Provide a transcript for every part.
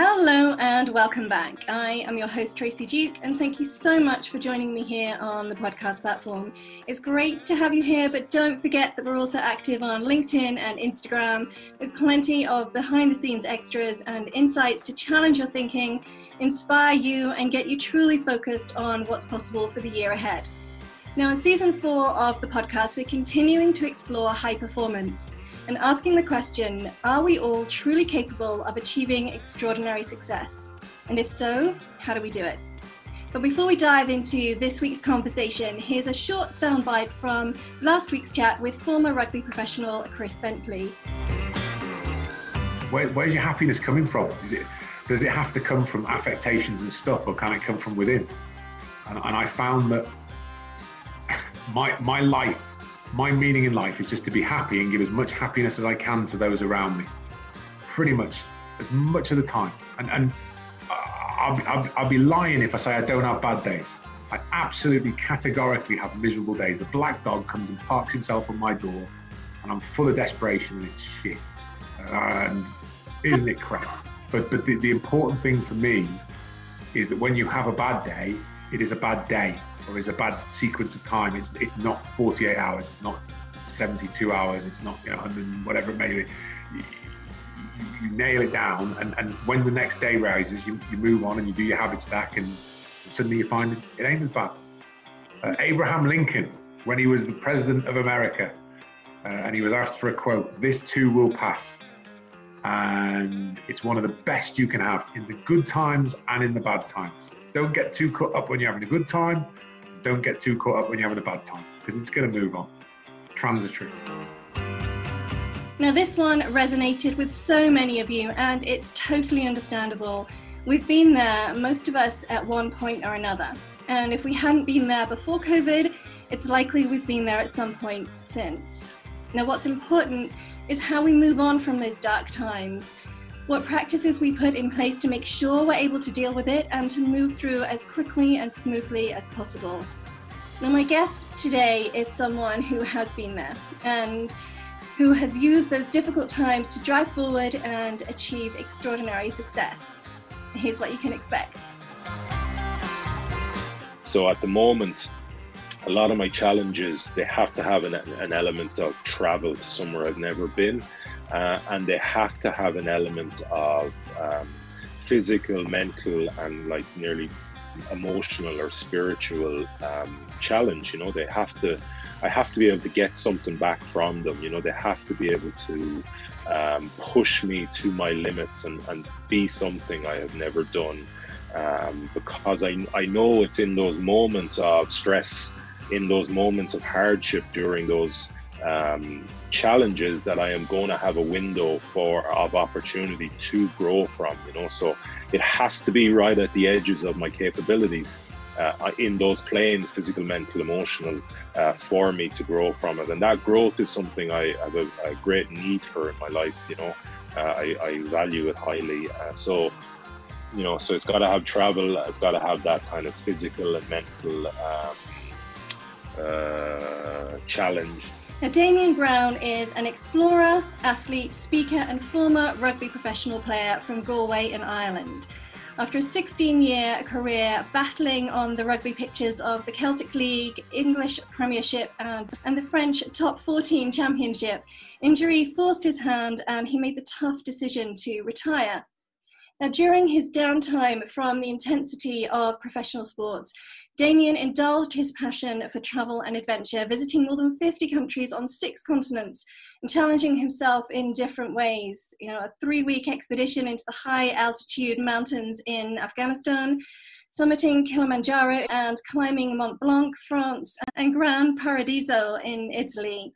Hello and welcome back. I am your host, Tracy Duke, and thank you so much for joining me here on the podcast platform. It's great to have you here, but don't forget that we're also active on LinkedIn and Instagram with plenty of behind the scenes extras and insights to challenge your thinking, inspire you, and get you truly focused on what's possible for the year ahead. Now, in season four of the podcast, we're continuing to explore high performance and asking the question Are we all truly capable of achieving extraordinary success? And if so, how do we do it? But before we dive into this week's conversation, here's a short soundbite from last week's chat with former rugby professional Chris Bentley. Where, where's your happiness coming from? It, does it have to come from affectations and stuff, or can it come from within? And, and I found that my my life my meaning in life is just to be happy and give as much happiness as I can to those around me. Pretty much, as much of the time. And, and I'll, I'll, I'll be lying if I say I don't have bad days. I absolutely categorically have miserable days. The black dog comes and parks himself on my door, and I'm full of desperation, and it's shit. And isn't it crap? But but the, the important thing for me is that when you have a bad day, it is a bad day or is a bad sequence of time. It's it's not 48 hours. It's not 72 hours. It's not you know 100 whatever it may be. You, you, nail it down, and, and when the next day rises, you, you move on and you do your habit stack, and suddenly you find it, it ain't as bad. Uh, Abraham Lincoln, when he was the president of America, uh, and he was asked for a quote, "This too will pass." And it's one of the best you can have in the good times and in the bad times. Don't get too caught up when you're having a good time don't get too caught up when you're having a bad time because it's going to move on. Transitory. Now, this one resonated with so many of you, and it's totally understandable. We've been there, most of us, at one point or another. And if we hadn't been there before COVID, it's likely we've been there at some point since. Now, what's important is how we move on from those dark times what practices we put in place to make sure we're able to deal with it and to move through as quickly and smoothly as possible. Now, my guest today is someone who has been there and who has used those difficult times to drive forward and achieve extraordinary success. Here's what you can expect. So, at the moment, a lot of my challenges they have to have an, an element of travel to somewhere I've never been uh, and they have to have an element of um, physical, mental, and like nearly emotional or spiritual um, challenge. You know, they have to. I have to be able to get something back from them. You know, they have to be able to um, push me to my limits and, and be something I have never done. Um, because I, I know it's in those moments of stress, in those moments of hardship, during those um, challenges that I am going to have a window for of opportunity to grow from. You know, so it has to be right at the edges of my capabilities. Uh, in those planes, physical, mental, emotional, uh, for me to grow from it. And that growth is something I have a, a great need for in my life. You know, uh, I, I, value it highly. Uh, so, you know, so it's got to have travel. It's got to have that kind of physical and mental um, uh, challenge now, Damien Brown is an explorer, athlete, speaker, and former rugby professional player from Galway in Ireland. After a 16 year career battling on the rugby pitches of the Celtic League, English Premiership, and, and the French Top 14 Championship, injury forced his hand and he made the tough decision to retire. Now, during his downtime from the intensity of professional sports, Damien indulged his passion for travel and adventure, visiting more than 50 countries on six continents and challenging himself in different ways. You know, a three week expedition into the high altitude mountains in Afghanistan, summiting Kilimanjaro and climbing Mont Blanc, France, and Gran Paradiso in Italy.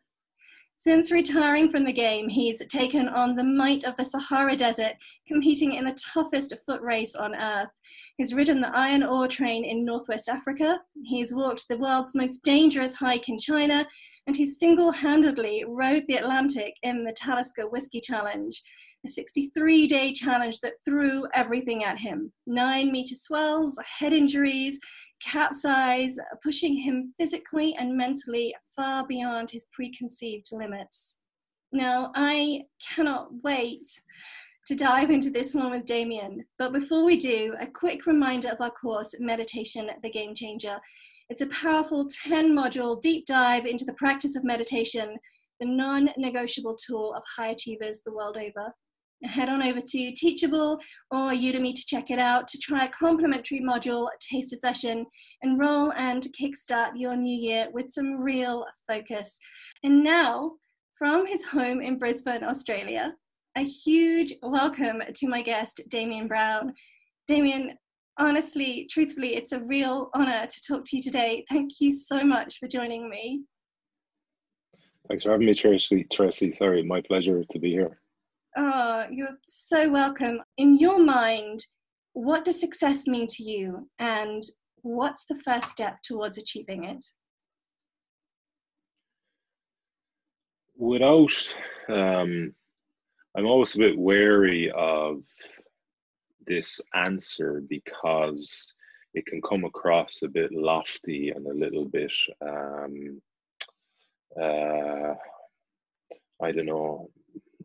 Since retiring from the game, he's taken on the might of the Sahara Desert, competing in the toughest foot race on earth. He's ridden the iron ore train in northwest Africa. He's walked the world's most dangerous hike in China, and he single handedly rowed the Atlantic in the Talisker Whisky Challenge, a 63 day challenge that threw everything at him nine meter swells, head injuries, capsize, pushing him physically and mentally far beyond his preconceived limits. Now, I cannot wait to dive into this one with Damien. But before we do, a quick reminder of our course, Meditation the Game Changer. It's a powerful 10 module deep dive into the practice of meditation, the non negotiable tool of high achievers the world over. Head on over to Teachable or Udemy to check it out, to try a complimentary module taster session, enroll and kickstart your new year with some real focus. And now, from his home in Brisbane, Australia, a huge welcome to my guest, Damien Brown. Damien, honestly, truthfully, it's a real honor to talk to you today. Thank you so much for joining me. Thanks for having me, Tracy. Tracy, sorry, my pleasure to be here. Oh, you're so welcome. In your mind, what does success mean to you, and what's the first step towards achieving it? Without um, I'm always a bit wary of this answer because it can come across a bit lofty and a little bit, um, uh, I don't know,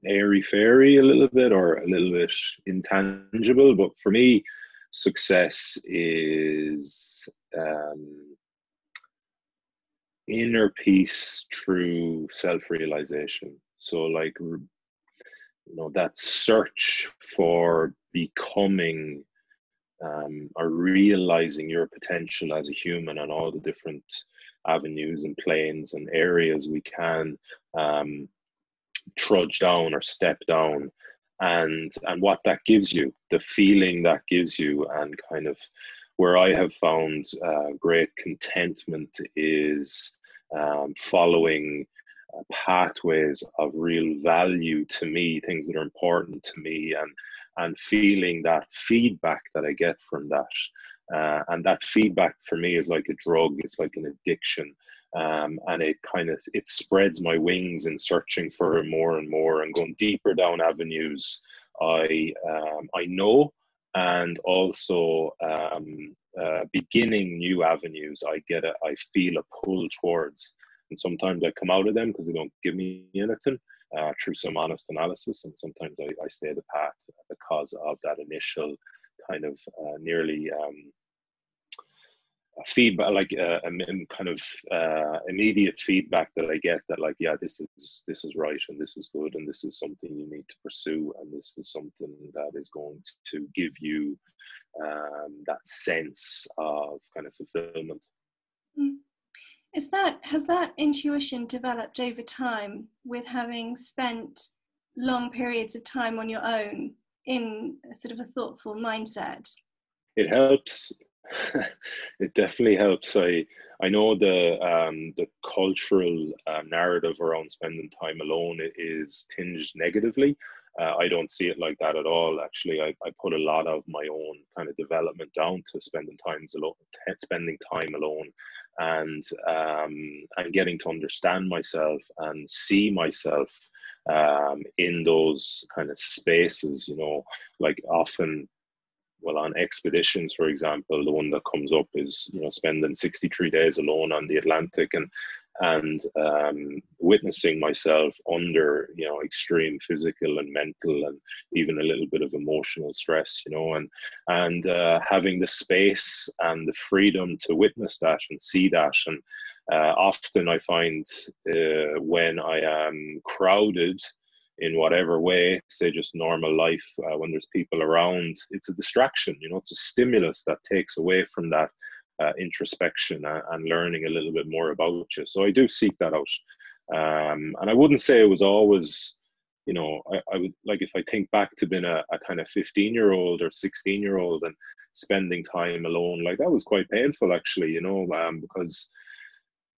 airy fairy a little bit or a little bit intangible. But for me, success is um, inner peace through self realization. So, like, you know that search for becoming um, or realizing your potential as a human on all the different avenues and planes and areas we can um, trudge down or step down and and what that gives you the feeling that gives you and kind of where i have found uh, great contentment is um, following uh, pathways of real value to me, things that are important to me, and and feeling that feedback that I get from that. Uh, and that feedback for me is like a drug. It's like an addiction, um, and it kind of it spreads my wings in searching for more and more and going deeper down avenues. I um, I know, and also um, uh, beginning new avenues. I get a I feel a pull towards and sometimes I come out of them because they don't give me anything uh, through some honest analysis, and sometimes I, I stay the path because of that initial kind of uh, nearly um, feedback, like uh, kind of uh, immediate feedback that I get that like, yeah, this is this is right, and this is good, and this is something you need to pursue, and this is something that is going to give you um, that sense of kind of fulfillment. Mm. Is that has that intuition developed over time with having spent long periods of time on your own in a sort of a thoughtful mindset? It helps. it definitely helps. I I know the um, the cultural uh, narrative around spending time alone is tinged negatively. Uh, I don't see it like that at all. Actually, I, I put a lot of my own kind of development down to spending times alone, spending time alone, and um, and getting to understand myself and see myself um, in those kind of spaces. You know, like often well on expeditions for example the one that comes up is you know spending 63 days alone on the atlantic and and um, witnessing myself under you know extreme physical and mental and even a little bit of emotional stress you know and and uh, having the space and the freedom to witness that and see that. And uh, often i find uh, when i am crowded in whatever way say just normal life uh, when there's people around it's a distraction you know it's a stimulus that takes away from that uh, introspection and, and, learning a little bit more about you. So I do seek that out. Um, and I wouldn't say it was always, you know, I, I would like if I think back to being a, a kind of 15 year old or 16 year old and spending time alone, like that was quite painful actually, you know, um, because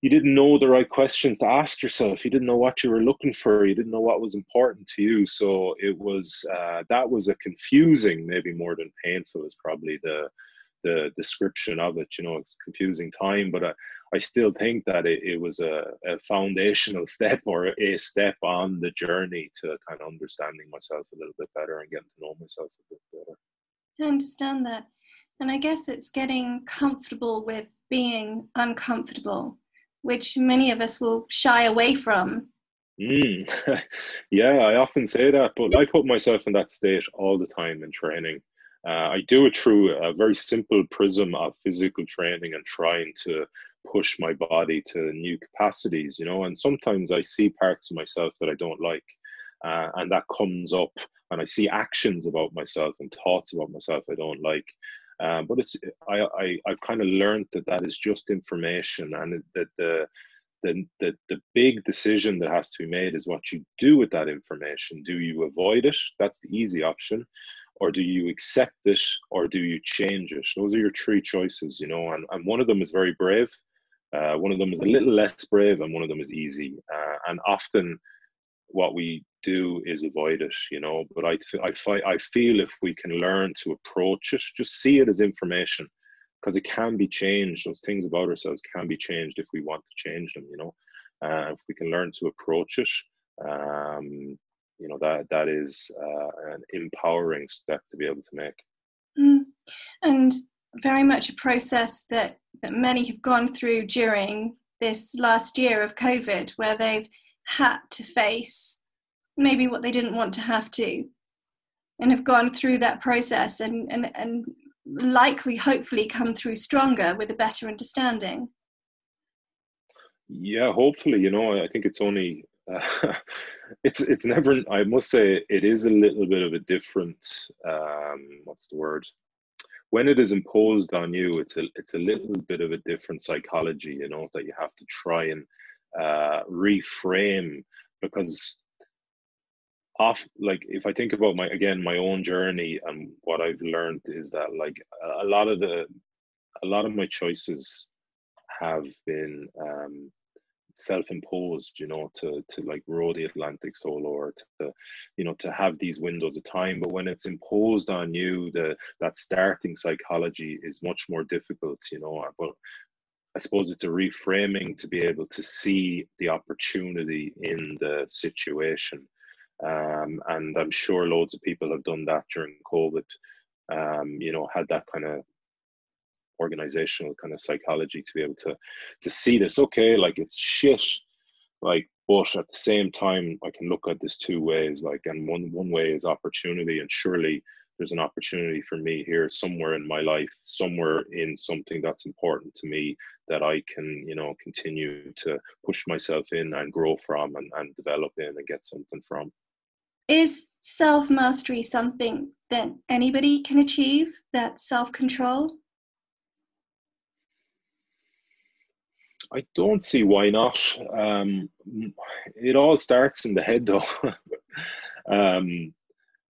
you didn't know the right questions to ask yourself. You didn't know what you were looking for. You didn't know what was important to you. So it was uh, that was a confusing, maybe more than painful, is probably the the description of it. You know, it's confusing time, but I, I still think that it, it was a, a, foundational step or a step on the journey to kind of understanding myself a little bit better and getting to know myself a bit better. I understand that. And I guess it's getting comfortable with being uncomfortable, which many of us will shy away from Mm. yeah, I often say that, but I put myself in that state all the time in training. Uh, I do it through a very simple prism of physical training and trying to push my body to new capacities, you know. And sometimes I see parts of myself that I don't like, uh, and that comes up, and I see actions about myself and thoughts about myself I don't like. Um, but it's I, I I've kind of learned that that is just information, and that the the, the the big decision that has to be made is what you do with that information. Do you avoid it? That's the easy option. Or do you accept it? Or do you change it? Those are your three choices you know and, and one of them is very brave. Uh, one of them is a little less brave and one of them is easy. Uh, and often what we do is avoid it you know but I, I, I feel if we can learn to approach it just see it as information because it can be changed. Those things about ourselves can be changed if we want to change them you know? Uh, if we can learn to approach it um, you know that that is uh, an empowering step to be able to make. Mm. and very much a process that that many have gone through during this last year of covid where they've had to face maybe what they didn't want to have to and have gone through that process and and, and likely hopefully come through stronger with a better understanding yeah hopefully you know i think it's only uh, it's it's never. I must say, it is a little bit of a different. Um, what's the word? When it is imposed on you, it's a it's a little bit of a different psychology. You know that you have to try and uh, reframe because off like if i think about my again my own journey and what i've learned is that like a lot of the a lot of my choices have been um self-imposed you know to to like row the atlantic solo or to you know to have these windows of time but when it's imposed on you the that starting psychology is much more difficult you know but I suppose it's a reframing to be able to see the opportunity in the situation. Um, and I'm sure loads of people have done that during COVID. Um, you know, had that kind of organizational kind of psychology to be able to to see this okay like it's shit like but at the same time i can look at this two ways like and one one way is opportunity and surely there's an opportunity for me here somewhere in my life somewhere in something that's important to me that i can you know continue to push myself in and grow from and, and develop in and get something from is self mastery something that anybody can achieve that self control I don't see why not. Um, it all starts in the head, though. um,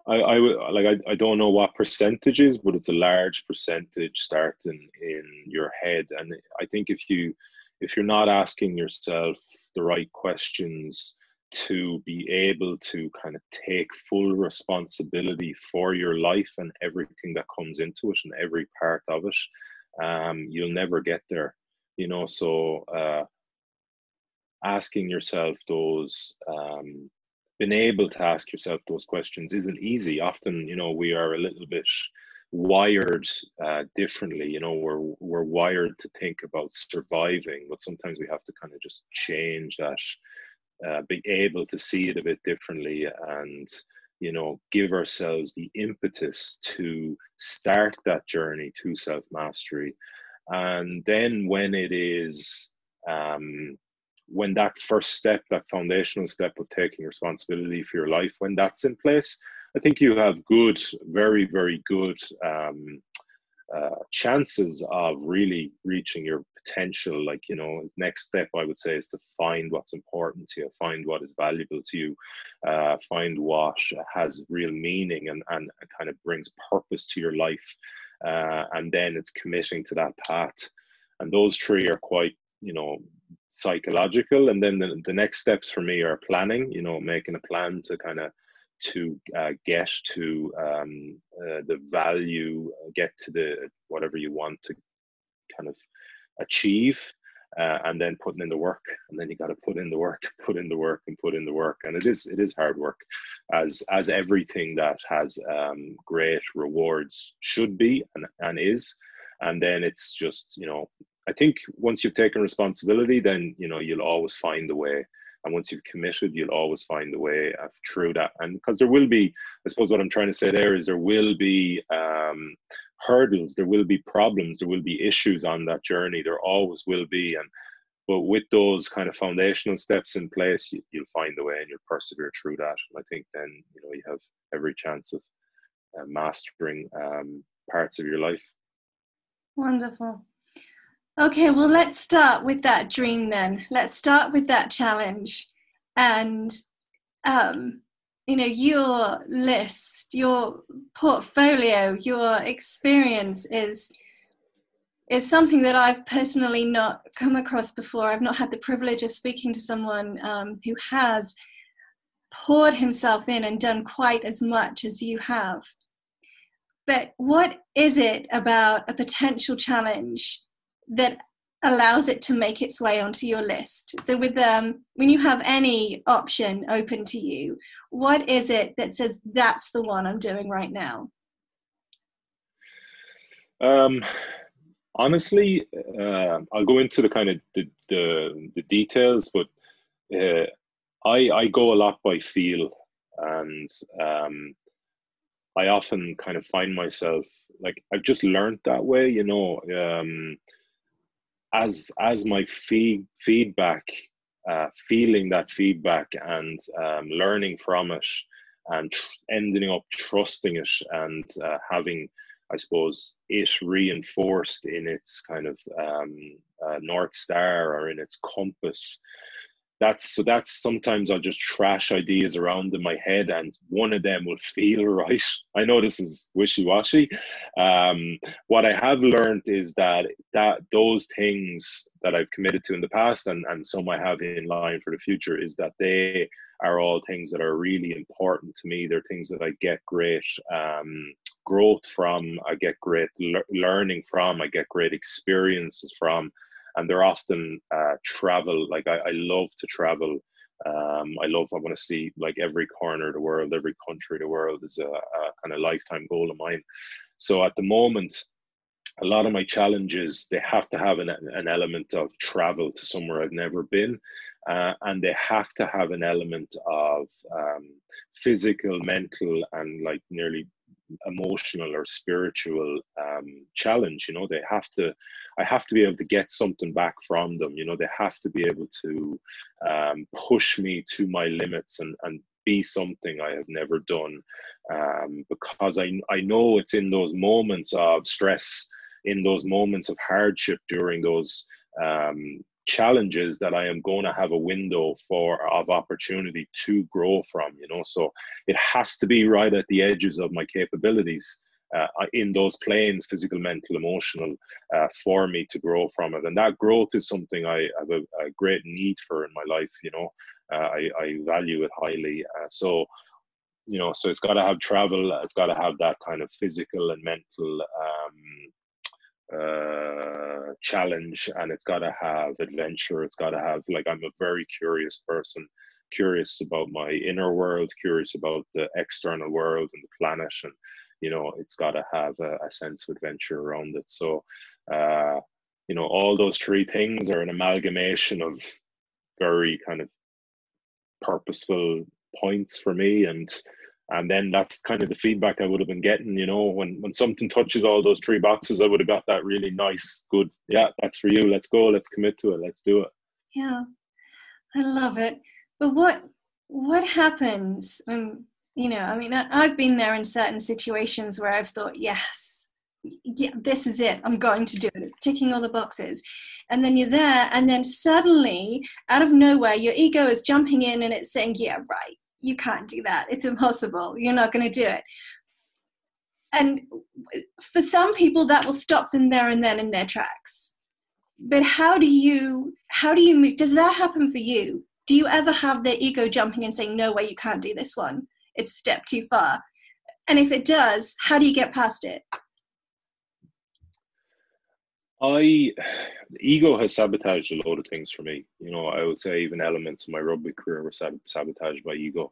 I, I like I, I don't know what percentages, but it's a large percentage starting in your head. And I think if you if you're not asking yourself the right questions to be able to kind of take full responsibility for your life and everything that comes into it and every part of it, um, you'll never get there you know? So uh, asking yourself those um, being able to ask yourself those questions isn't easy. Often you know we are a little bit wired uh, differently you know? We're we're wired to think about surviving but sometimes we have to kind of just change that uh, be able to see it a bit differently and you know give ourselves the impetus to start that journey to self mastery and then when it is um, when that first step that foundational step of taking responsibility for your life when that's in place i think you have good very very good um, uh, chances of really reaching your potential like you know next step i would say is to find what's important to you find what is valuable to you uh, find what has real meaning and, and kind of brings purpose to your life uh, and then it's committing to that path. And those three are quite you know psychological. And then the, the next steps for me are planning you know making a plan to kind of to uh, get to um, uh, the value get to the whatever you want to kind of achieve uh, and then putting in the work. And then you got to put in the work put in the work and put in the work. And it is it is hard work as as everything that has um, great rewards should be and, and is. And then it's just you know i think once you've taken responsibility then you know you'll always find a way and once you've committed you'll always find a way uh, through that. And because there will be i suppose what i'm trying to say there is there will be um, hurdles there will be problems there will be issues on that journey. There always will be. And but with those kind of foundational steps in place you, will find a way and you'll persevere through that. And i think then you know you have every chance of uh, mastering um, parts of your life. Wonderful Okay, well, let's start with that dream then. Let's start with that challenge. And, um, you know, your list, your portfolio, your experience is is something that I've personally not come across before. I've not had the privilege of speaking to someone um, who has poured himself in and done quite as much as you have. But what is it about a potential challenge that allows it to make its way onto your list. So with um when you have any option open to you, what is it that says that's the one I'm doing right now? Um honestly, uh, I'll go into the kind of the the, the details, but uh, I I go a lot by feel, and um, I often kind of find myself like I've just learned that way. You know, um, as as my feed, feedback uh, feeling that feedback and um, learning from it and tr- ending up trusting it and uh, having i suppose it reinforced in its kind of um, uh, north star or in its compass that's so that's sometimes I'll just trash ideas around in my head and one of them will feel right. I know this is wishy-washy. Um, what I have learned is that that those things that I've committed to in the past and, and some I have in line for the future is that they are all things that are really important to me. They're things that I get great um, growth from, I get great le- learning from, I get great experiences from and they're often uh, travel. Like I, I love to travel. Um, I love. I want to see like every corner of the world, every country of the world is a, a kind of lifetime goal of mine. So at the moment, a lot of my challenges they have to have an, an element of travel to somewhere I've never been, uh, and they have to have an element of um, physical, mental, and like nearly emotional or spiritual um, challenge you know they have to i have to be able to get something back from them you know they have to be able to um, push me to my limits and and be something i have never done um, because i i know it's in those moments of stress in those moments of hardship during those um, challenges that I am going to have a window for of opportunity to grow from, you know. So it has to be right at the edges of my capabilities uh, in those planes, physical, mental, emotional, uh, for me to grow from it. And that growth is something I have a, a great need for in my life, you know. Uh, I, I, value it highly. Uh, so, you know, so it's got to have travel, it's got to have that kind of physical and mental um, uh, challenge and it's got to have adventure. It's got to have like i'm a very curious person curious about my inner world curious about the external world and the planet and you know it's got to have a, a, sense of adventure around it. So uh, you know all those three things are an amalgamation of very kind of purposeful points for me and and then that's kind of the feedback I would have been getting. You know, when when something touches all those three boxes, I would have got that really nice, good. Yeah, that's for you. Let's go. Let's commit to it. Let's do it. Yeah, I love it. But what what happens? Um, you know, I mean, I've been there in certain situations where I've thought, yes, yeah, this is it. I'm going to do it. It's ticking all the boxes. And then you're there, and then suddenly, out of nowhere, your ego is jumping in and it's saying, yeah, right you can't do that. It's impossible. You're not going to do it. And for some people, that will stop them there and then in their tracks. But how do you, how do you move? Does that happen for you? Do you ever have the ego jumping and saying, no way, you can't do this one? It's a step too far. And if it does, how do you get past it? I ego has sabotaged a lot of things for me. You know, I would say even elements of my rugby career were sab- sabotaged by ego.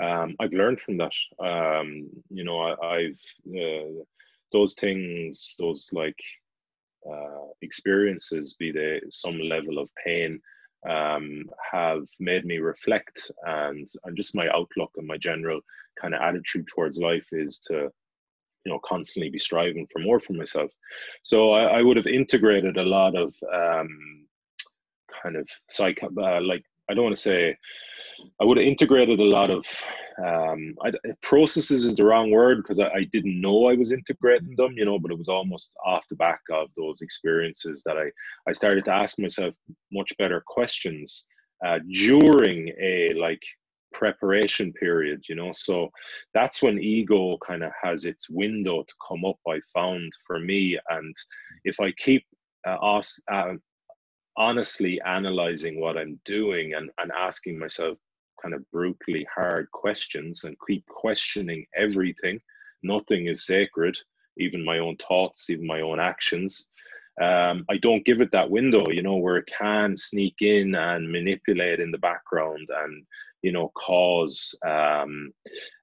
Um, I've learned from that. Um, you know, I, have uh, those things, those like uh, experiences, be they some level of pain, um, have made me reflect and and just my outlook and my general kind of attitude towards life is to you know constantly be striving for more for myself. So i, I would have integrated a lot of um, kind of psych uh, like i don't want to say I would have integrated a lot of um, I, processes is the wrong word because I, I, didn't know I was integrating them, you know, but it was almost off the back of those experiences that I, I started to ask myself much better questions uh, during a like preparation period, you know. So that's when ego kind of has its window to come up. I found for me, and if I keep uh, ask, uh, honestly analyzing what I'm doing and, and asking myself kind of brutally hard questions and keep questioning everything. Nothing is sacred, even my own thoughts, even my own actions. Um, I don't give it that window, you know, where it can sneak in and manipulate in the background and, you know, cause um,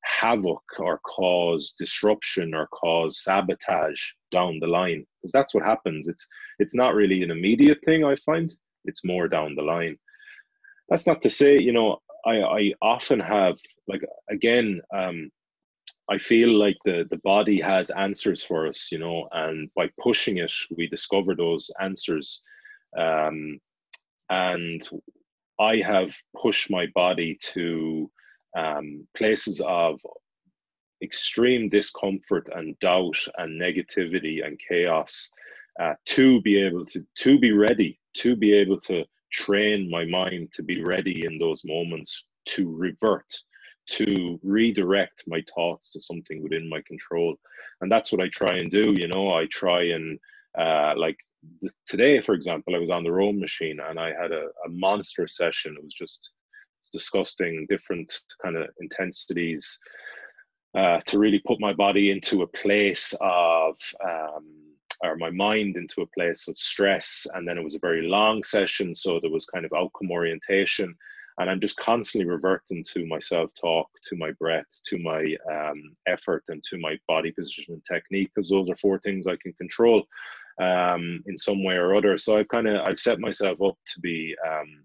havoc or cause disruption or cause sabotage down the line. Because that's what happens. It's it's not really an immediate thing. I find it's more down the line. That's not to say, you know, I, I often have like again um, I feel like the the body has answers for us, you know, and by pushing it, we discover those answers. Um, and I have pushed my body to um, places of extreme discomfort and doubt and negativity and chaos uh, to be able to to be ready to be able to train my mind to be ready in those moments to revert to redirect my thoughts to something within my control. And that's what i try and do you know i try and uh, like today for example i was on the rowing machine and i had a, a monster session it was just disgusting different kind of intensities uh, to really put my body into a place of um, or my mind into a place of stress. And then it was a very long session. So there was kind of outcome orientation. And I'm just constantly reverting to my self talk, to my breath, to my um, effort, and to my body position and technique, because those are four things I can control um, in some way or other. So I've kind of I've set myself up to be um,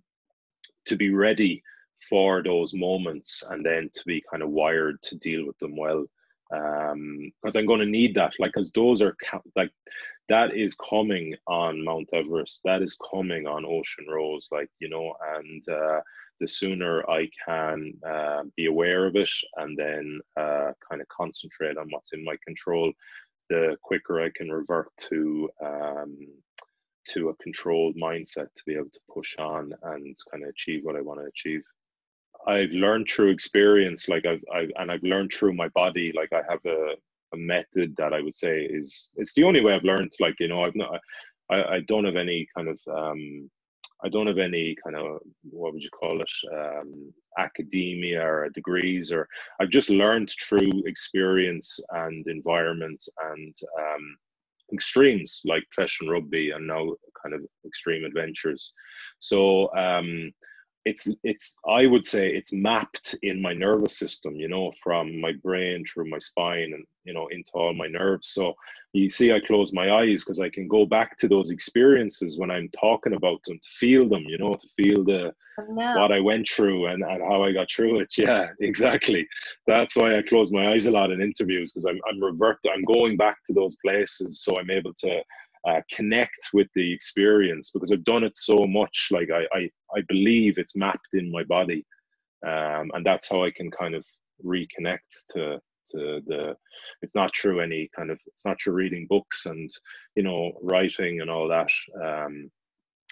to be ready for those moments, and then to be kind of wired to deal with them well um because i'm going to need that like because those are like that is coming on mount everest that is coming on ocean rows like you know and uh the sooner i can uh, be aware of it and then uh kind of concentrate on what's in my control the quicker i can revert to um to a controlled mindset to be able to push on and kind of achieve what i want to achieve I've learned through experience, like I've, I've and I've learned through my body. Like I have a, a method that I would say is it's the only way I've learned. Like you know, I've not, I, I don't have any kind of, um, I don't have any kind of what would you call it, um, academia or degrees, or I've just learned through experience and environments and um, extremes like professional rugby and now kind of extreme adventures. So um, it's it's i would say it's mapped in my nervous system you know from my brain through my spine and you know into all my nerves. So you see i close my eyes because i can go back to those experiences when i'm talking about them to feel them you know to feel the oh, what i went through and, and how i got through it. Yeah exactly. That's why i close my eyes a lot in interviews because i'm i'm revert i'm going back to those places so i'm able to uh, connect with the experience because I've done it so much. Like I, I, I believe it's mapped in my body, um, and that's how I can kind of reconnect to to the. It's not through any kind of. It's not through reading books and you know writing and all that. Um,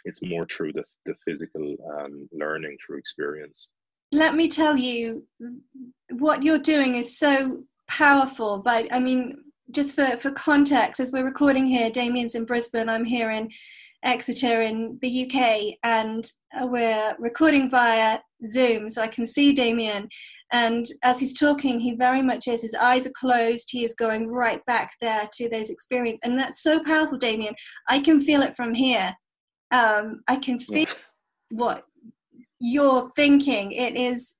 it's more through the the physical um, learning through experience. Let me tell you, what you're doing is so powerful. But I mean, just for, for context, as we're recording here, Damien's in Brisbane, I'm here in Exeter in the UK, and uh, we're recording via Zoom, so I can see Damien. And as he's talking, he very much is, his eyes are closed, he is going right back there to those experiences. And that's so powerful, Damien. I can feel it from here. Um, I can feel what you're thinking. It is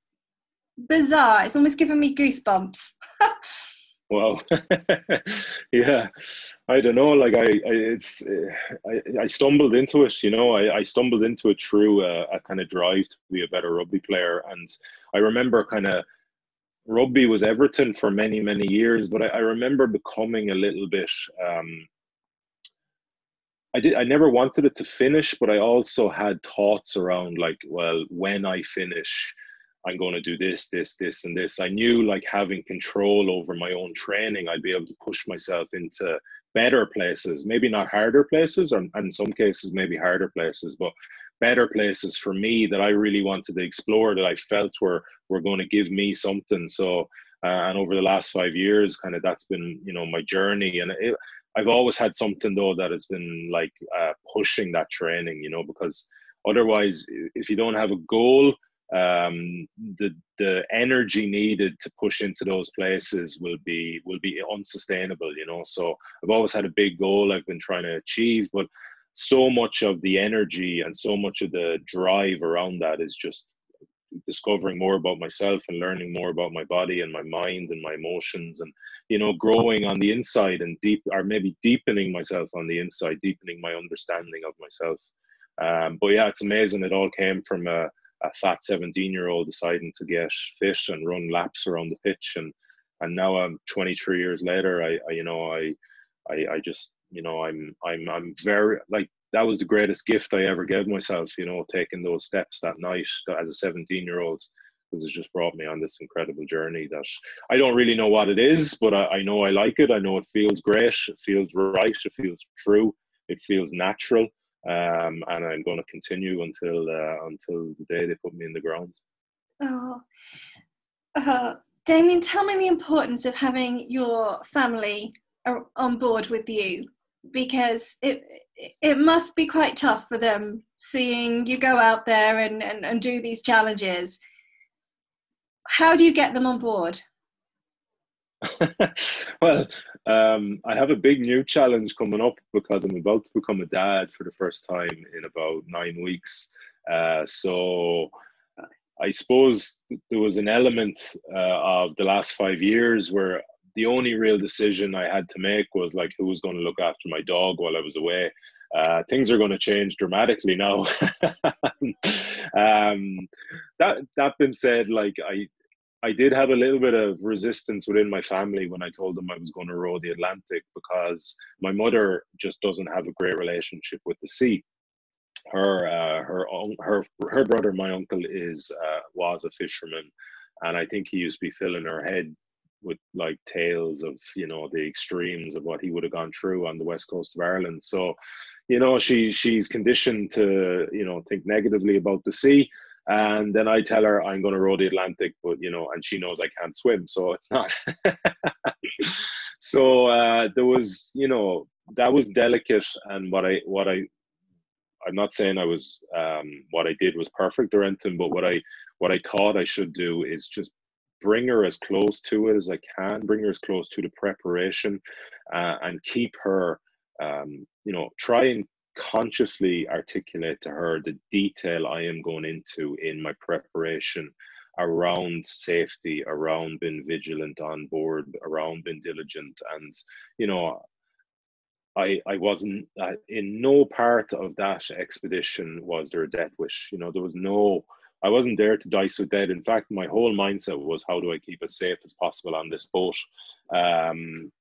bizarre. It's almost giving me goosebumps. Wow. yeah. I don't know. Like I, I it's I, I stumbled into it. You know, I, I stumbled into it through a, a kind of drive to be a better rugby player, and I remember kind of rugby was everything for many many years, but I, I remember becoming a little bit. Um, I did. I never wanted it to finish, but I also had thoughts around like, well, when I finish, I'm going to do this, this, this, and this. I knew like having control over my own training, I'd be able to push myself into better places, maybe not harder places, or in some cases, maybe harder places, but better places for me that I really wanted to explore that I felt were were going to give me something. So, uh, and over the last five years, kind of that's been you know my journey, and it, I've always had something though that has been like uh, pushing that training, you know, because otherwise, if you don't have a goal um, the the energy needed to push into those places will be will be unsustainable you know? So i've always had a big goal i've been trying to achieve but so much of the energy and so much of the drive around that is just discovering more about myself and learning more about my body and my mind and my emotions and you know growing on the inside and deep or maybe deepening myself on the inside deepening my understanding of myself. Um, but yeah it's amazing it all came from a a fat 17 year old deciding to get fit and run laps around the pitch. And and now I'm 23 years later I, I you know I, I I just you know I'm I'm I'm very like that was the greatest gift I ever gave myself you know taking those steps that night as a 17 year old because it just brought me on this incredible journey that I don't really know what it is but I, I know I like it. I know it feels great. It feels right. It feels true. It feels natural um, and I'm going to continue until uh, until the day they put me in the ground. Oh, uh, Damien, tell me the importance of having your family on board with you because it it must be quite tough for them seeing you go out there and, and, and do these challenges. How do you get them on board? well, um, I have a big new challenge coming up because I'm about to become a dad for the first time in about nine weeks. Uh, so I suppose there was an element uh, of the last five years where the only real decision I had to make was like who was going to look after my dog while I was away. Uh, things are going to change dramatically now. um, that that being said, like I I did have a little bit of resistance within my family when I told them I was going to row the Atlantic because my mother just doesn't have a great relationship with the sea. Her, uh, her, her, her brother, my uncle, is uh, was a fisherman, and I think he used to be filling her head with like tales of you know the extremes of what he would have gone through on the west coast of Ireland. So, you know, she she's conditioned to you know think negatively about the sea and then I tell her I'm going to row the Atlantic, but you know, and she knows I can't swim, so it's not. so uh, there was, you know, that was delicate, and what I what I I'm not saying I was um, what I did was perfect or anything, but what I what I thought I should do is just bring her as close to it as I can, bring her as close to the preparation, uh, and keep her, um, you know, try and consciously articulate to her the detail I am going into in my preparation around safety, around being vigilant on board, around being diligent. And, you know, I, I wasn't uh, in no part of that expedition was there a death wish. You know, there was no, I wasn't there to dice with dead. In fact, my whole mindset was how do I keep as safe as possible on this boat? Um,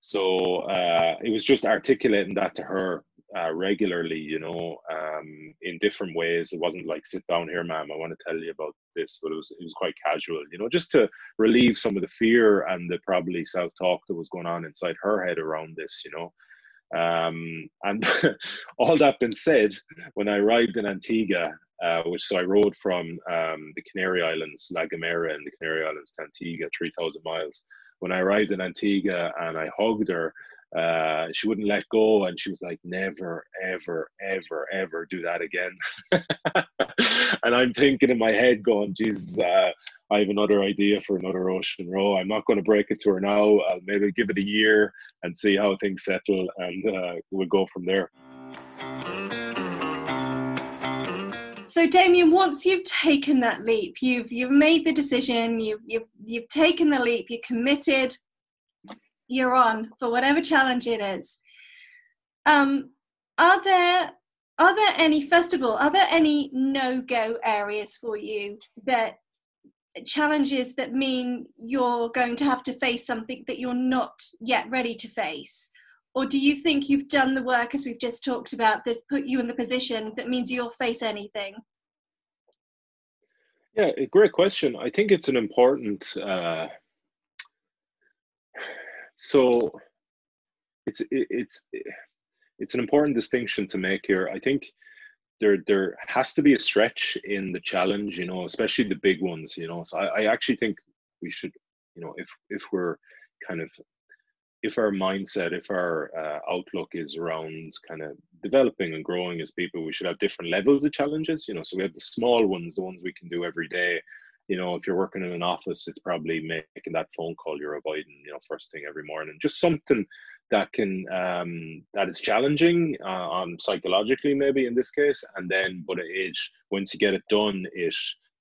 so uh, it was just articulating that to her uh, regularly, you know, um, in different ways. It wasn't like sit down here, ma'am. I want to tell you about this, but it was it was quite casual, you know, just to relieve some of the fear and the probably self talk that was going on inside her head around this, you know. Um, and all that being said, when I arrived in Antigua, uh, which so I rowed from um, the Canary Islands, La Gomera, and the Canary Islands to Antigua, three thousand miles. When I arrived in Antigua and I hugged her uh, she wouldn't let go and she was like never ever ever ever do that again. And i'm thinking in my head going jesus uh, i have another idea for another ocean row. I'm not going to break it to her now. I'll maybe give it a year and see how things settle and uh, we'll go from there. So Damien, once you've taken that leap, you've you've made the decision, you've you've, you've taken the leap, you're committed, you're on for whatever challenge it is. Um, are there are there any first of all are there any no go areas for you that challenges that mean you're going to have to face something that you're not yet ready to face? Or do you think you've done the work as we've just talked about that's put you in the position that means you'll face anything? Yeah great question. I think it's an important uh, so it's it, it's it's an important distinction to make here i think there there has to be a stretch in the challenge, you know, especially the big ones, you know. So I, I actually think we should, you know, if if we're kind of if our mindset, if our uh, outlook is around kind of developing and growing as people, we should have different levels of challenges. You know, so we have the small ones, the ones we can do every day. You know, if you're working in an office, it's probably making that phone call you're avoiding. You know, first thing every morning, just something that can um, that is challenging uh, um, psychologically maybe in this case and then but it is once you get it done it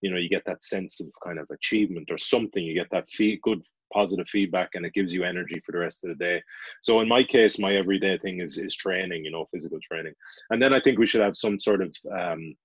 you know you get that sense of kind of achievement or something. You get that fee- good positive feedback and it gives you energy for the rest of the day. So in my case my everyday thing is is training you know physical training. And then i think we should have some sort of um,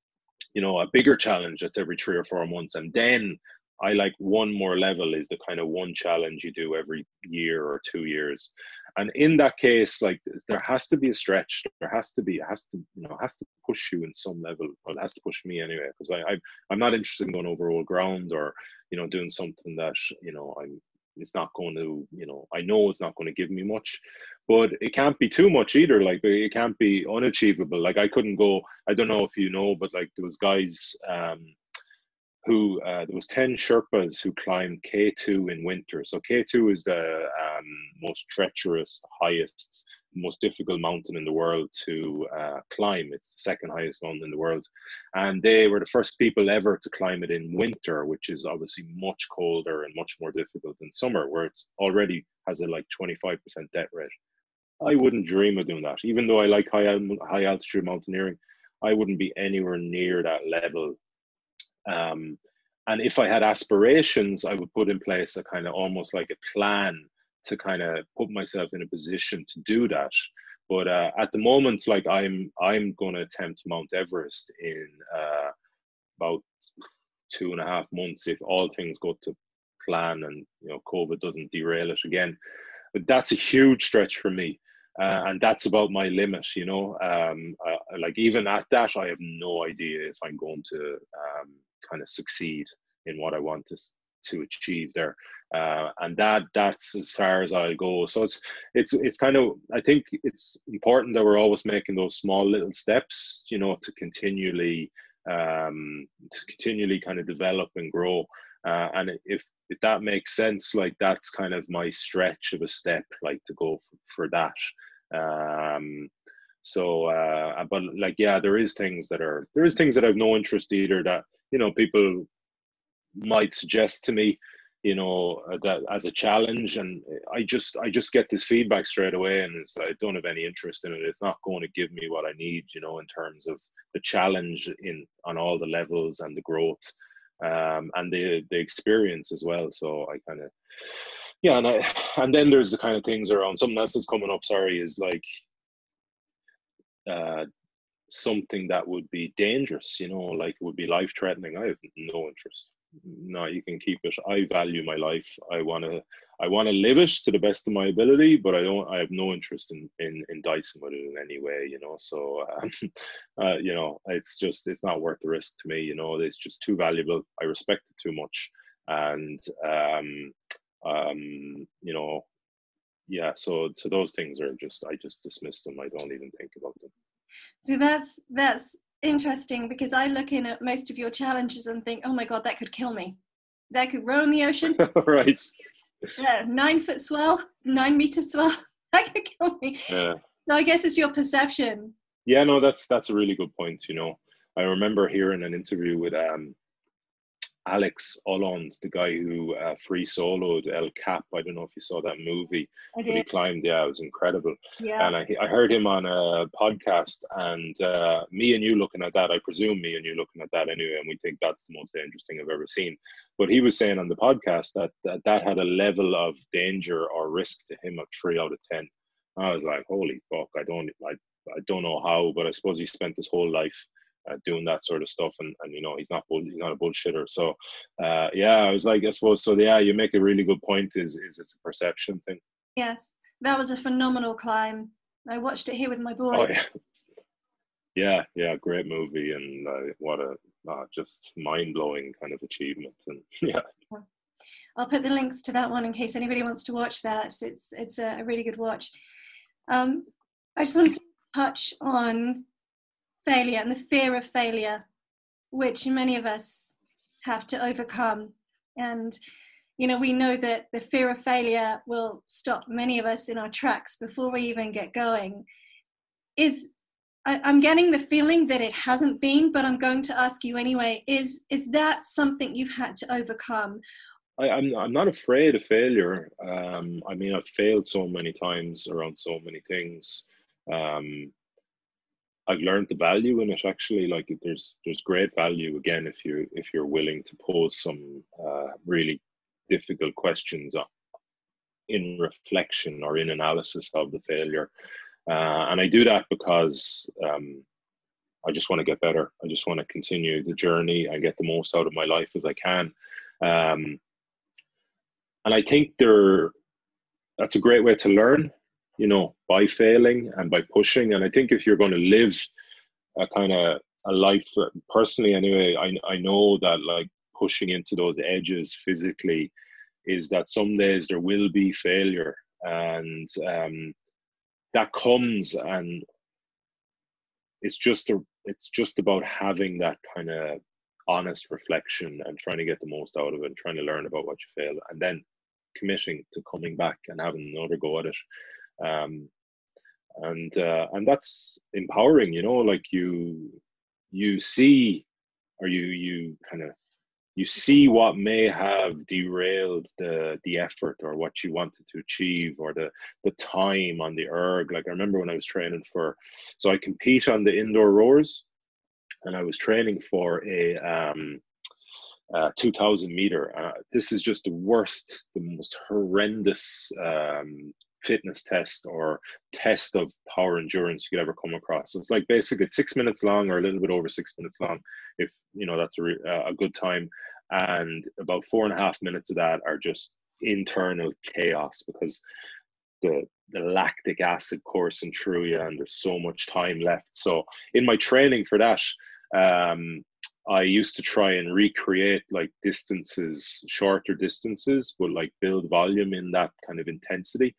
you know a bigger challenge that's every three or four months and then I like one more level is the kind of one challenge you do every year or two years. And in that case, like there has to be a stretch. There has to be, has to, you know, has to push you in some level. Well, it has to push me anyway, because I, I I'm not interested in going over old ground or, you know, doing something that, you know, I'm it's not going to, you know, I know it's not going to give me much, but it can't be too much either. Like it can't be unachievable. Like I couldn't go, I don't know if you know, but like there was guys, um, who uh, there was 10 Sherpas who climbed K2 in winter. So K2 is the um, most treacherous, highest, most difficult mountain in the world to uh, climb. It's the second highest mountain in the world. And they were the first people ever to climb it in winter, which is obviously much colder and much more difficult than summer, where it's already has a like 25% death rate. I wouldn't dream of doing that. Even though I like high, high altitude mountaineering, I wouldn't be anywhere near that level um, and if I had aspirations, I would put in place a kind of almost like a plan to kind of put myself in a position to do that. But uh, at the moment, like I'm, I'm going to attempt Mount Everest in uh, about two and a half months if all things go to plan and you know COVID doesn't derail it again. But that's a huge stretch for me. Uh, and that's about my limit, you know. Um, uh, like even at that, I have no idea if I'm going to um, kind of succeed in what I want to to achieve there. Uh, and that that's as far as I'll go. So it's it's it's kind of I think it's important that we're always making those small little steps, you know, to continually um, to continually kind of develop and grow. Uh, and if if that makes sense, like that's kind of my stretch of a step, like to go for, for that. Um, so, uh, but like, yeah, there is things that are there is things that I've no interest either that you know people might suggest to me you know that as a challenge and i just i just get this feedback straight away and i don't have any interest in it. It's not going to give me what i need you know in terms of the challenge in on all the levels and the growth um, and the the experience as well. So i kind of yeah and i and then there's the kind of things around something else that's coming up sorry is like uh something that would be dangerous, you know, like it would be life threatening, I have no interest. No, you can keep it. I value my life. I want to, I want to live it to the best of my ability, but I don't. I have no interest in in, in dicing with it in any way, you know. So, um, uh, you know, it's just it's not worth the risk to me. You know, it's just too valuable. I respect it too much, and um, um, you know, yeah. So, so those things are just I just dismiss them. I don't even think about them. So that's that's interesting because I look in at most of your challenges and think, oh my god, that could kill me. That could row in the ocean. right. Yeah, nine foot swell, nine meter swell. That could kill me. Yeah. So I guess it's your perception. Yeah, no, that's that's a really good point. You know, I remember hearing an interview with um Alex Honnold, the guy who uh, free soloed El Cap. I don't know if you saw that movie. I But he climbed, yeah, it was incredible. Yeah. And I, I heard him on a podcast, and uh, me and you looking at that, I presume me and you looking at that anyway, and we think that's the most dangerous thing I've ever seen. But he was saying on the podcast that that, that had a level of danger or risk to him of three out of 10. I was like, holy fuck, I don't, I, I don't know how, but I suppose he spent his whole life uh, doing that sort of stuff, and, and you know he's not bull, he's not a bullshitter. So uh, yeah, I was like, I suppose so. Yeah, you make a really good point. Is is it's a perception thing? Yes, that was a phenomenal climb. I watched it here with my boy. Oh yeah, yeah, yeah. Great movie, and uh, what a uh, just mind blowing kind of achievement. And yeah, I'll put the links to that one in case anybody wants to watch that. It's it's a, a really good watch. Um, I just want to touch on failure and the fear of failure, which many of us have to overcome. And you know, we know that the fear of failure will stop many of us in our tracks before we even get going. Is I, I'm getting the feeling that it hasn't been, but I'm going to ask you anyway. Is is that something you've had to overcome? I, I'm I'm not afraid of failure. Um, I mean, I've failed so many times around so many things. Um, I've learned the value in it actually. Like there's there's great value again if you if you're willing to pose some uh, really difficult questions in reflection or in analysis of the failure. Uh, and I do that because um, I just want to get better. I just want to continue the journey and get the most out of my life as I can. Um, and I think there, that's a great way to learn, you know, by failing and by pushing. And I think if you're going to live a kind of a life, personally, anyway, I I know that like pushing into those edges physically is that some days there will be failure, and um, that comes and it's just a it's just about having that kind of honest reflection and trying to get the most out of it and trying to learn about what you failed and then committing to coming back and having another go at it um, and uh, and that's empowering you know like you you see or you you kind of you see what may have derailed the the effort or what you wanted to achieve or the the time on the erg. Like i remember when i was training for so i compete on the indoor rows and i was training for a um uh, 2000 meter. Uh, this is just the worst the most horrendous um fitness test or test of power endurance you could ever come across. So it's like basically six minutes long or a little bit over six minutes long, if you know that's a, re- uh, a good time. And about four and a half minutes of that are just internal chaos because the the lactic acid coursing through you and there's so much time left. So in my training for that, um, I used to try and recreate like distances, shorter distances, but like build volume in that kind of intensity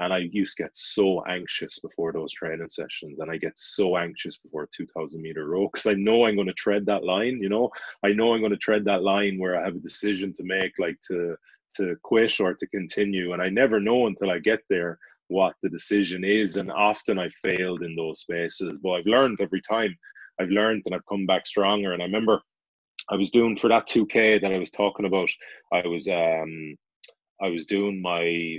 and I used to get so anxious before those training sessions, and I get so anxious before a 2000 meter row because I know I'm going to tread that line. You know, I know I'm going to tread that line where I have a decision to make, like to to quit or to continue, and I never know until I get there what the decision is. And often I failed in those spaces, but I've learned every time. I've learned and I've come back stronger. And I remember I was doing for that 2K that I was talking about. I was um I was doing my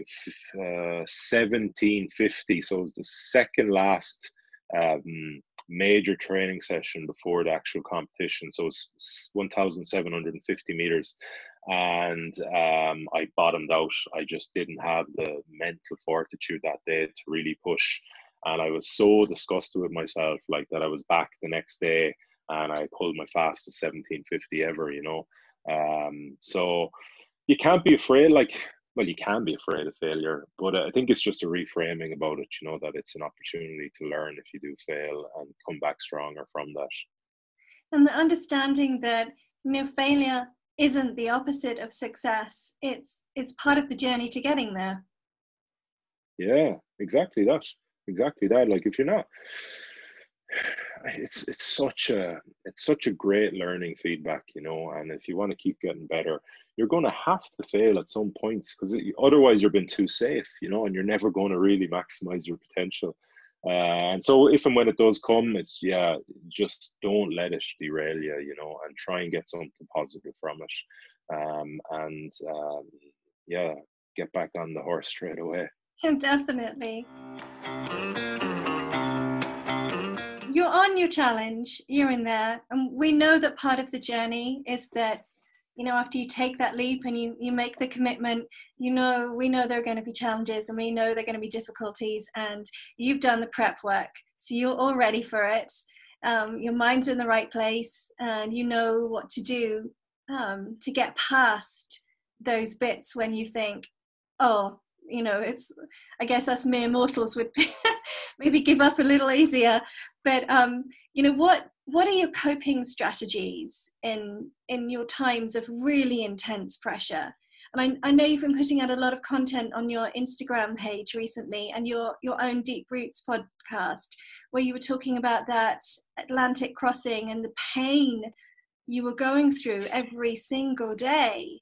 uh, 1750, so it was the second last um, major training session before the actual competition. So it's 1,750 meters, and um, I bottomed out. I just didn't have the mental fortitude that day to really push, and I was so disgusted with myself, like that. I was back the next day, and I pulled my fastest 1750 ever. You know, um, so you can't be afraid like well you can be afraid of failure but i think it's just a reframing about it you know that it's an opportunity to learn if you do fail and come back stronger from that. And the understanding that you know failure isn't the opposite of success it's it's part of the journey to getting there. Yeah exactly that exactly that. Like if you're not it's it's such a it's such a great learning feedback you know and if you want to keep getting better you're going to have to fail at some points because otherwise you're being too safe you know and you're never going to really maximize your potential Uh, and so if and when it does come, it's yeah, just don't let it derail you, you know, and try and get something positive from it. Um, and um, yeah, get back on the horse straight away. Definitely. You're on your challenge, you're in there, and we know that part of the journey is that you know after you take that leap and you you make the commitment you know we know there are going to be challenges and we know there are going to be difficulties and you've done the prep work. So you're all ready for it. Um, your mind's in the right place and you know what to do um, to get past those bits when you think oh you know it's i guess us mere mortals would maybe give up a little easier. But um, you know what what are your coping strategies in in your times of really intense pressure? And I, I, know you've been putting out a lot of content on your instagram page recently and your your own deep roots podcast where you were talking about that atlantic crossing and the pain you were going through every single day.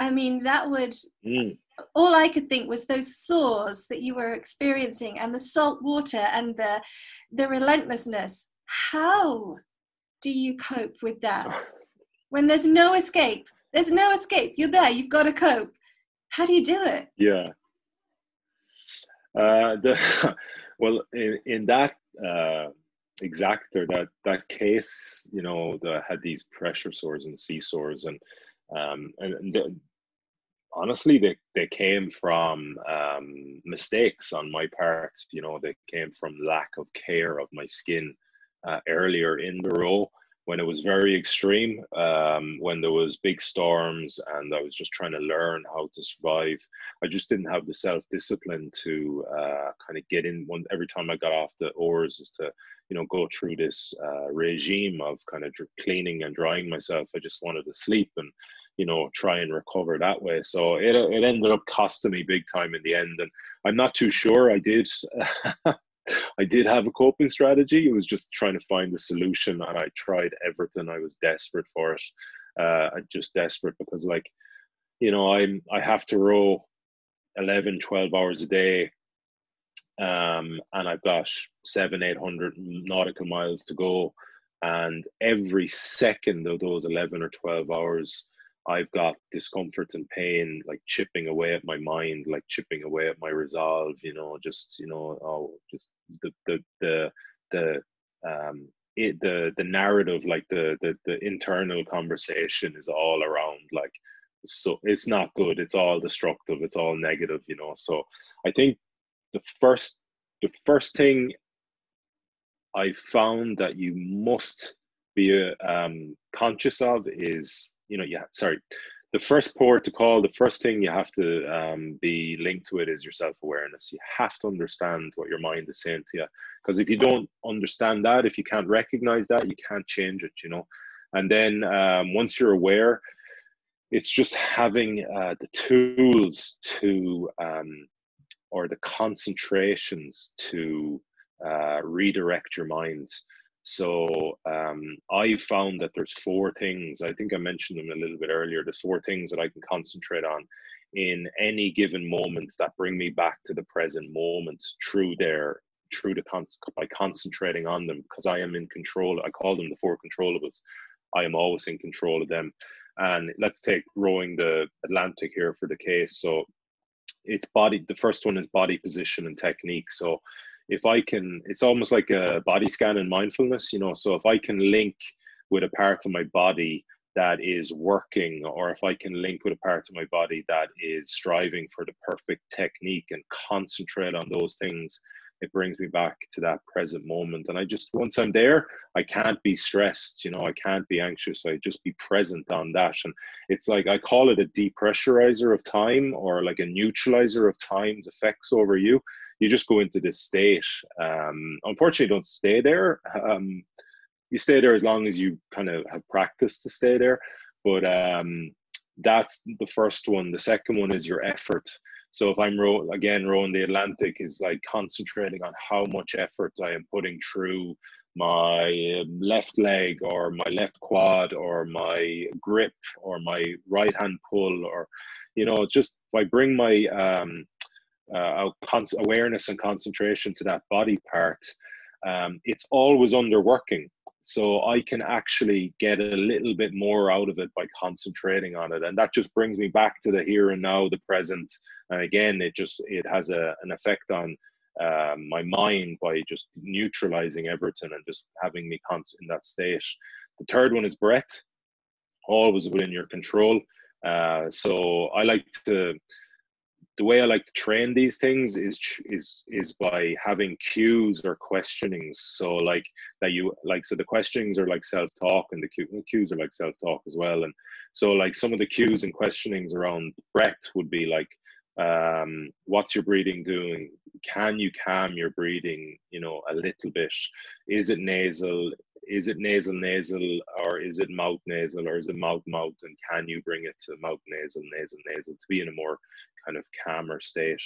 I mean that would mm. all i could think was those sores that you were experiencing and the salt water and the the relentlessness how do you cope with that? When there's no escape, there's no escape. You're there, you've got to cope. How do you do it? Yeah. Uh, the, well, in, in that uh, exact or that that case, you know, the had these pressure sores and sores, and um, and, and the, honestly, they they came from um, mistakes on my part. You know, they came from lack of care of my skin uh, earlier in the row when it was very extreme, um, when there was big storms and I was just trying to learn how to survive. I just didn't have the self discipline to uh, kind of get in one every time I got off the oars is to, you know, go through this uh, regime of kind of cleaning and drying myself. I just wanted to sleep and, you know, try and recover that way. So it, it ended up costing me big time in the end. And I'm not too sure I did I did have a coping strategy. It was just trying to find the solution, and I tried everything. I was desperate for it. Uh, just desperate because, like, you know, I'm I have to row 11, 12 hours a day, um, and I've got seven, eight hundred nautical miles to go, and every second of those 11 or 12 hours I've got discomfort and pain like chipping away at my mind, like chipping away at my resolve, you know, just, you know, oh, just the, the, the, the, um, it, the, the narrative, like the, the, the internal conversation is all around like, so it's not good. It's all destructive. It's all negative, you know? So I think the first, the first thing I found that you must be um, conscious of is you know, yeah, sorry, the first port to call, the first thing you have to um, be linked to it is your self awareness. You have to understand what your mind is saying to you. Because if you don't understand that, if you can't recognize that, you can't change it, you know. And then um, once you're aware, it's just having uh, the tools to, um, or the concentrations to uh, redirect your mind. So um, I found that there's four things. I think I mentioned them a little bit earlier. There's four things that I can concentrate on in any given moment that bring me back to the present moment through their through the con- by concentrating on them because I am in control. I call them the four controllables. I am always in control of them. And let's take rowing the Atlantic here for the case. So it's body. The first one is body position and technique. So if I can, it's almost like a body scan and mindfulness, you know. So if I can link with a part of my body that is working, or if I can link with a part of my body that is striving for the perfect technique and concentrate on those things, it brings me back to that present moment. And I just, once I'm there, I can't be stressed, you know, I can't be anxious. I just be present on that. And it's like, I call it a depressurizer of time or like a neutralizer of time's effects over you you just go into this state. Um, unfortunately, don't stay there. Um, you stay there as long as you kind of have practice to stay there. But um, that's the first one. The second one is your effort. So if I'm row again rowing the Atlantic is like concentrating on how much effort I am putting through my um, left leg or my left quad or my grip or my right hand pull or you know just if I bring my um, uh, awareness and concentration to that body part, um, it's always underworking. So I can actually get a little bit more out of it by concentrating on it, and that just brings me back to the here and now, the present. And again, it just it has a, an effect on um, my mind by just neutralizing everything and just having me in that state. The third one is breath, always within your control. Uh, so I like to the way I like to train these things is is is by having cues or questionings. So like that you like so the questionings are like self talk and the cues are like self talk as well. And so like some of the cues and questionings around breath would be like um, what's your breathing doing? Can you calm your breathing? You know a little bit. Is it nasal? Is it nasal nasal or is it mouth nasal or is it mouth mouth? And can you bring it to mouth nasal nasal nasal to be in a more kind of calmer state.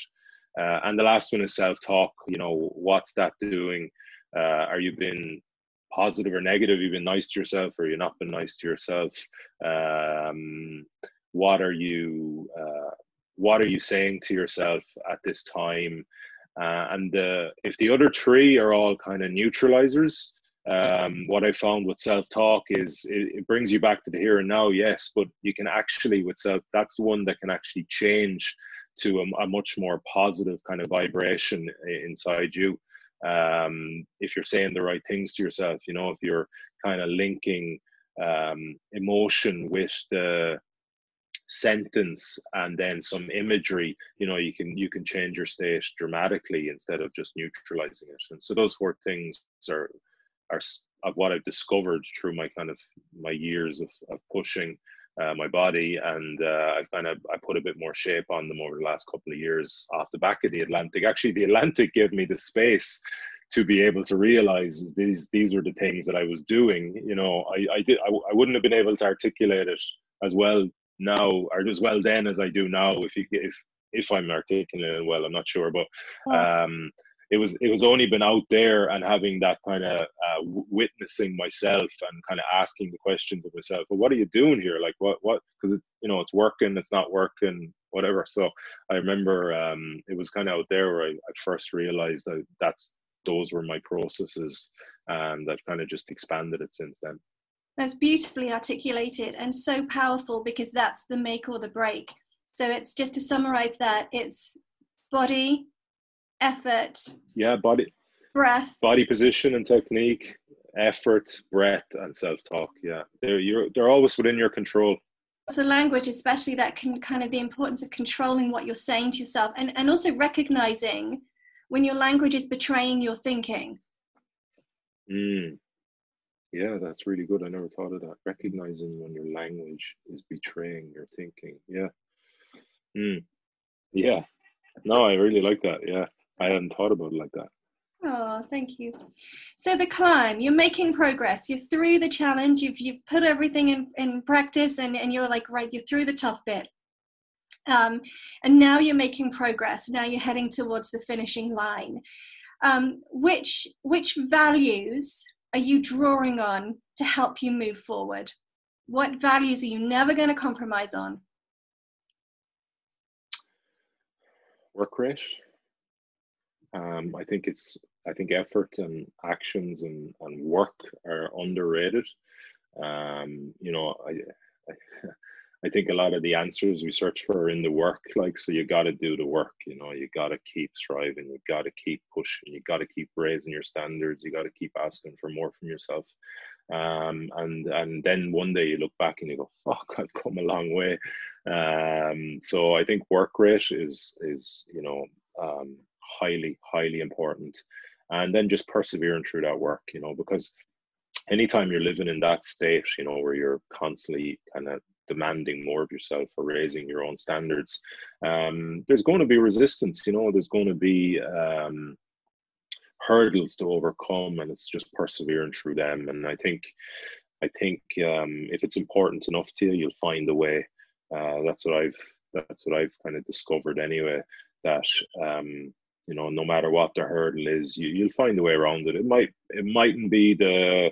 Uh, and the last one is self talk. You know, what's that doing? Uh, are you being positive or negative? You've been nice to yourself, or you not been nice to yourself? Um, what are you? Uh, what are you saying to yourself at this time? Uh, and if the other three are all kind of neutralizers, um, what I found with self talk is it, it, brings you back to the here and now, yes, but you can actually, with self, that's the one that can actually change to a, a much more positive kind of vibration inside you. Um, if you're saying the right things to yourself, you know, if you're kind of linking um, emotion with the sentence and then some imagery you know you can you can change your state dramatically instead of just neutralizing it and so those four things are are of what I've discovered through my kind of my years of, of pushing uh, my body, and uh, I've kind of I put a bit more shape on them over the last couple of years off the back of the Atlantic. Actually, the Atlantic gave me the space to be able to realize these these were the things that I was doing. You know, I I did I, I wouldn't have been able to articulate it as well now or as well then as I do now if you if if I'm articulating it well. I'm not sure, but um, it was it was only been out there and having that kind of uh, witnessing myself and kind of asking the questions of myself well what are you doing here? Like what what? Because it's you know it's working it's not working whatever. So i remember um, it was kind of out there where I, I, first realized that that's those were my processes and i've kind of just expanded it since then. That's beautifully articulated and so powerful because that's the make or the break. So it's just to summarize that it's body effort. Yeah, body breath. Body position and technique, effort, breath, and self-talk. Yeah. They're you're they're always within your control. So language, especially that can kind of the importance of controlling what you're saying to yourself and, and also recognizing when your language is betraying your thinking. Mm. Yeah, that's really good. I never thought of that. Recognizing when your language is betraying your thinking. Yeah. Mm. Yeah. No, I really like that. Yeah. I hadn't thought about it like that. Oh, thank you. So the climb, you're making progress. You're through the challenge. You've you've put everything in, in practice and, and you're like, right, you're through the tough bit. Um, and now you're making progress. Now you're heading towards the finishing line. Um, which which values are you drawing on to help you move forward? What values are you never going to compromise on? Work rate um, I think it's I think effort and actions and, and work are underrated. Um, you know, I, I, I think a lot of the answers we search for are in the work. Like, so you got to do the work. You know, you got to keep striving. You got to keep pushing. You got to keep raising your standards. You got to keep asking for more from yourself. Um, and and then one day you look back and you go, "Fuck, I've come a long way." Um, so I think work rate is is you know um, highly, highly important. And then just persevering through that work, you know, because anytime you're living in that state, you know, where you're constantly kind of demanding more of yourself or raising your own standards, um, there's going to be resistance, you know, there's going to be um, hurdles to overcome, and it's just persevering through them. And I think, I think um, if it's important enough to you, you'll find a way. Uh, that's what I've that's what I've kind of discovered anyway. That um, you know no matter what the hurdle is you, you'll find a way around it it might it mightn't be the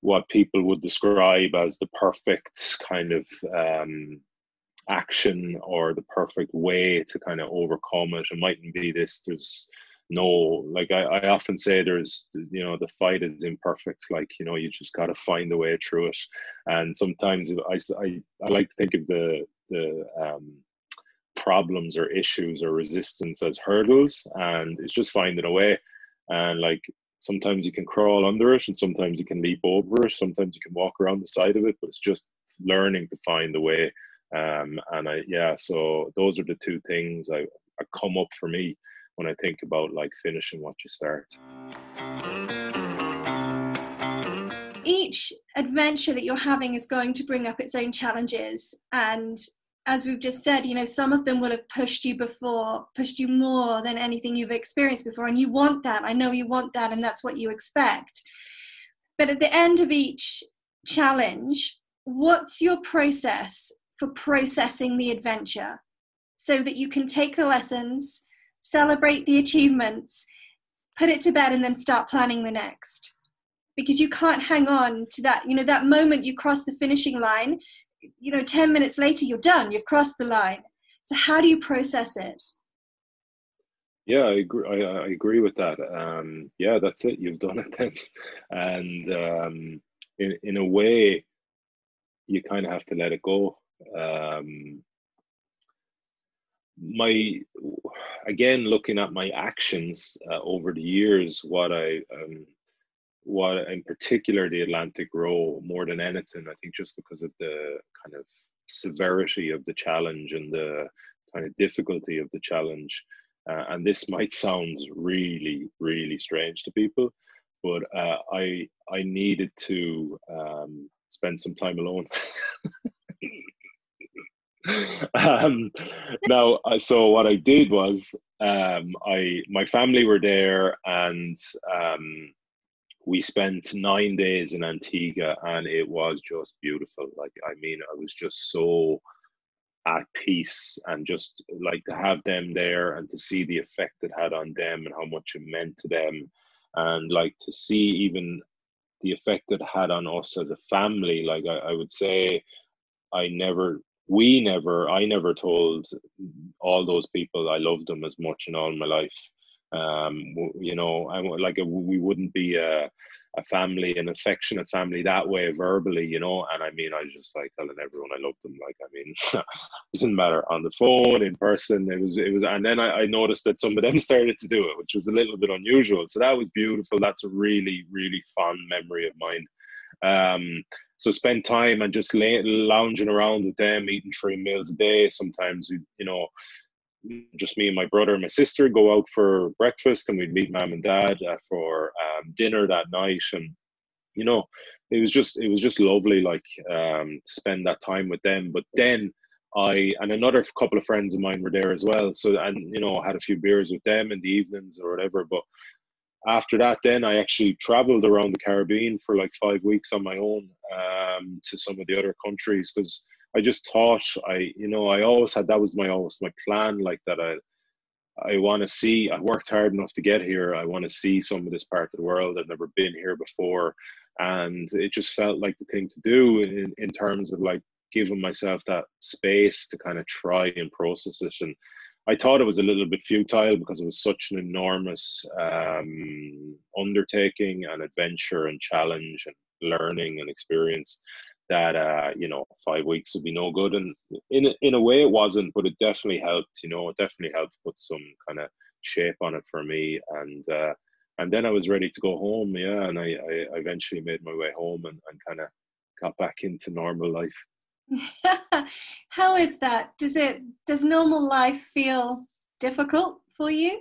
what people would describe as the perfect kind of um, action or the perfect way to kind of overcome it. It mightn't be this. There's no like I, I often say there's you know the fight is imperfect like you know you just got to find a way through it and sometimes I, I, I like to think of the the um, problems or issues or resistance as hurdles and it's just finding a way and like sometimes you can crawl under it and sometimes you can leap over it sometimes you can walk around the side of it but it's just learning to find a way um, and i yeah so those are the two things i, I come up for me when I think about like finishing what you start. Each adventure that you're having is going to bring up its own challenges. And as we've just said, you know, some of them will have pushed you before, pushed you more than anything you've experienced before. And you want that. I know you want that, and that's what you expect. But at the end of each challenge, what's your process for processing the adventure so that you can take the lessons celebrate the achievements, put it to bed, and then start planning the next. Because you can't hang on to that, you know, that moment you cross the finishing line, you know, 10 minutes later, you're done, you've crossed the line. So, how do you process it? Yeah, I agree. I, I agree with that. Um, yeah, that's it. You've done it then, and um, in in a way, you kind of have to let it go. Um, my again looking at my actions uh, over the years what i um, what in particular the atlantic row more than anything i think just because of the kind of severity of the challenge and the kind of difficulty of the challenge. Uh, and this might sound really really strange to people but uh, i i needed to um, spend some time alone. Um, now, so what I did was um, I my family were there, and um, we spent nine days in Antigua, and it was just beautiful. Like, I mean, I was just so at peace, and just like to have them there, and to see the effect it had on them, and how much it meant to them, and like to see even the effect it had on us as a family. Like, I, I would say. I never we never i never told all those people i loved them as much in all my life um you know i like a, we wouldn't be a, a family an affectionate family that way verbally you know? And i mean i was just like telling everyone i loved them like i mean it didn't matter on the phone in person it was it was and then I, I noticed that some of them started to do it which was a little bit unusual. So that was beautiful. That's a really really fond memory of mine. Um so spend time and just lay, lounging around with them, eating three meals a day. Sometimes we, you know, just me and my brother and my sister go out for breakfast, and we'd meet mom and dad uh, for um, dinner that night. And you know, it was just it was just lovely, like um, to spend that time with them. But then I and another couple of friends of mine were there as well. So and you know, i had a few beers with them in the evenings or whatever. But after that, then I actually traveled around the Caribbean for like five weeks on my own um, to some of the other countries because I just thought I, you know, I always had that was my always my plan like that. I I want to see. I worked hard enough to get here. I want to see some of this part of the world. I've never been here before, and it just felt like the thing to do in in terms of like giving myself that space to kind of try and process it and I thought it was a little bit futile because it was such an enormous um, undertaking and adventure and challenge and learning and experience that uh, you know five weeks would be no good. And in a, in a way, it wasn't, but it definitely helped. You know, it definitely helped put some kind of shape on it for me. And uh, and then I was ready to go home. Yeah, and I, I eventually made my way home and, and kind of got back into normal life. How is that? Does it does normal life feel difficult for you?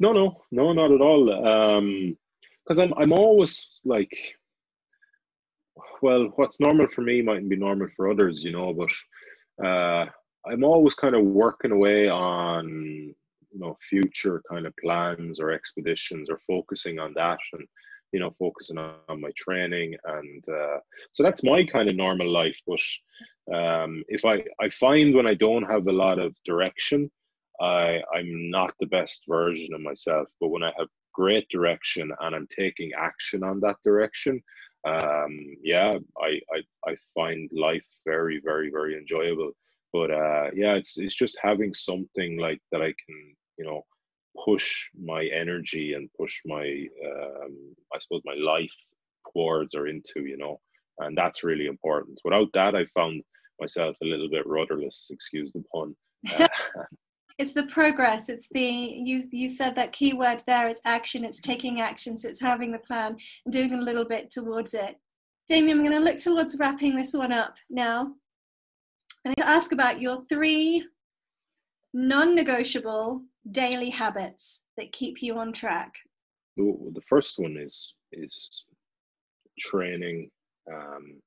No, no, no, not at all. Um, because I'm I'm always like, well, what's normal for me mightn't be normal for others, you know. But uh, I'm always kind of working away on you know future kind of plans or expeditions or focusing on that and you know focusing on, on my training and uh, so that's my kind of normal life but um, if i i find when i don't have a lot of direction i i'm not the best version of myself but when i have great direction and i'm taking action on that direction um, yeah, I, I I find life very very very enjoyable. But uh, yeah, it's it's just having something like that I can you know push my energy and push my um, I suppose my life towards or into you know, and that's really important. Without that, I found myself a little bit rudderless. Excuse the pun. Uh, it's the progress. It's the you you said that key word there it's action. It's taking action so it's having the plan and doing a little bit towards it. Damian i'm going to look towards wrapping this one up now. And ask about your three non-negotiable daily habits that keep you on track. The first one is is training um,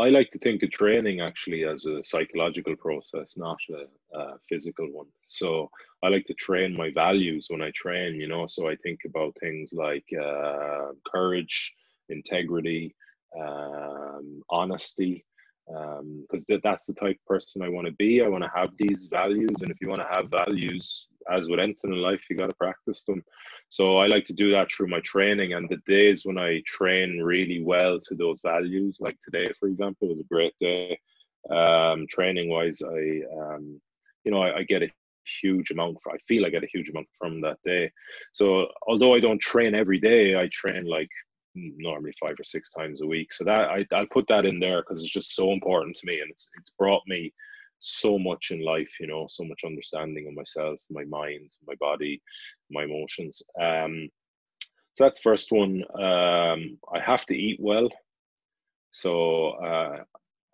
I like to think of training actually as a psychological process, not a, a, physical one. So I like to train my values when I train, you know. So I think about things like uh, courage, integrity, um, honesty, because um, that's the type of person I want to be. I want to have these values, and if you want to have values, as with anything in life, you got to practice them. So I like to do that through my training, and the days when I train really well to those values, like today, for example, was a great day. Um, training wise, I, um, you know, I, I get a huge amount. For, I feel I get a huge amount from that day. So although I don't train every day, I train like normally five or six times a week. So that I, I'll put that in there because it's just so important to me, and it's it's brought me so much in life. You know, so much understanding of myself, my mind, my body, my emotions. Um, so that's first one. Um, I have to eat well. So uh,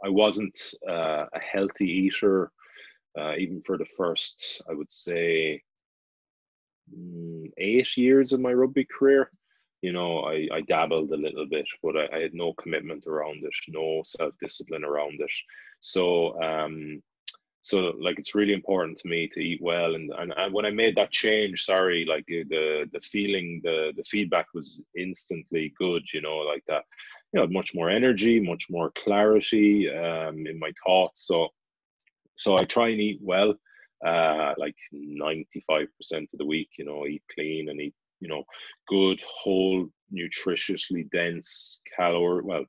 I wasn't uh, a healthy eater, uh, even for the first, I would say, mm, eight years of my rugby career you know, I, I dabbled a little bit, but I, I had no commitment around it, no self discipline around it. So, um, so like it's really important to me to eat well, and, and and when I made that change, sorry, like the the feeling, the the feedback was instantly good. You know, like that, you know, much more energy, much more clarity um, in my thoughts. So, so I try and eat well uh, like 95% of the week, you know, eat clean and eat you know, good whole nutritiously dense calorie, well,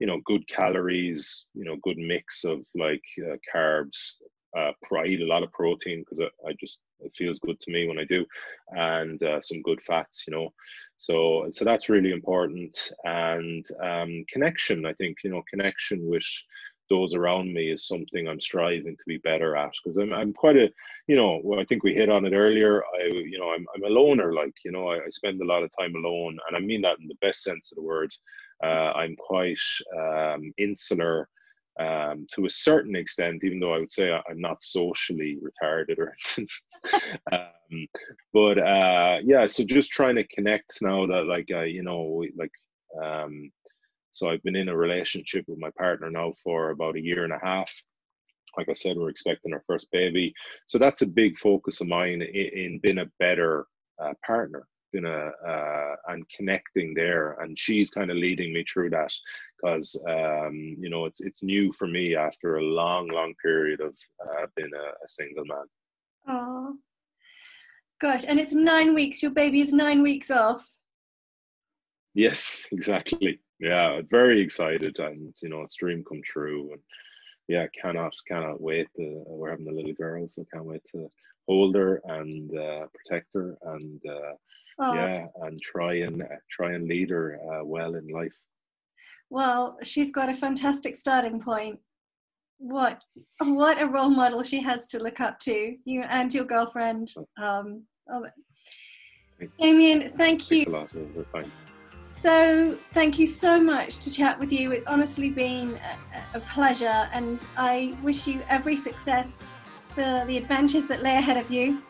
you know, good calories, you know, good mix of like uh, carbs. Uh, I eat a lot of protein because I, I, just it feels good to me when I do, and uh, some good fats, you know. So so that's really important. And um, connection, I think, you know, connection with those around me is something I'm striving to be better at because I'm I'm quite a you know well, I think we hit on it earlier. I you know I'm I'm a loner like you know I, I spend a lot of time alone and I mean that in the best sense of the word. Uh, I'm quite um, insular um, to a certain extent even though I would say I'm not socially retarded or anything. Um, but uh, yeah so just trying to connect now that like uh, you know like um, so I've been in a relationship with my partner now for about a year and a half. Like I said, we're expecting our first baby. So that's a big focus of mine in, in being a better uh, partner, a, uh, and connecting there. And she's kind of leading me through that because, um, you know, it's, it's new for me after a long, long period of uh, being a, a single man. Oh, gosh. And it's nine weeks. Your baby is nine weeks off. Yes, exactly yeah, very excited, and you know, it's dream come true, and yeah, cannot cannot wait. To, we're having a little girl, so can't wait to hold her and uh, protect her, and uh, yeah, and try and uh, try and lead her uh, well in life. Well, she's got a fantastic starting point. What what a role model she has to look up to, you and your girlfriend. Um, oh. Damian, thank you. So, thank you so much to chat with you. It's honestly been a, a pleasure, and I wish you every success for the adventures that lay ahead of you,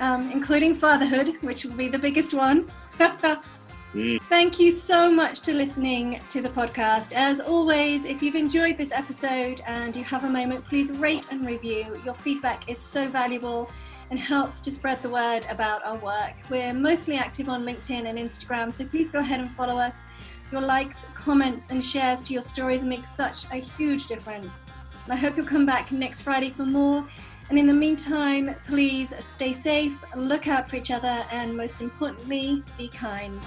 um, including fatherhood, which will be the biggest one. mm. Thank you so much to listening to the podcast. As always, if you've enjoyed this episode and you have a moment, please rate and review. Your feedback is so valuable and helps to spread the word about our work. We're mostly active on LinkedIn and Instagram, so please go ahead and follow us. Your likes, comments, and shares to your stories make such a huge difference. And I hope you'll come back next Friday for more. And in the meantime, please stay safe, look out for each other, and most importantly, be kind.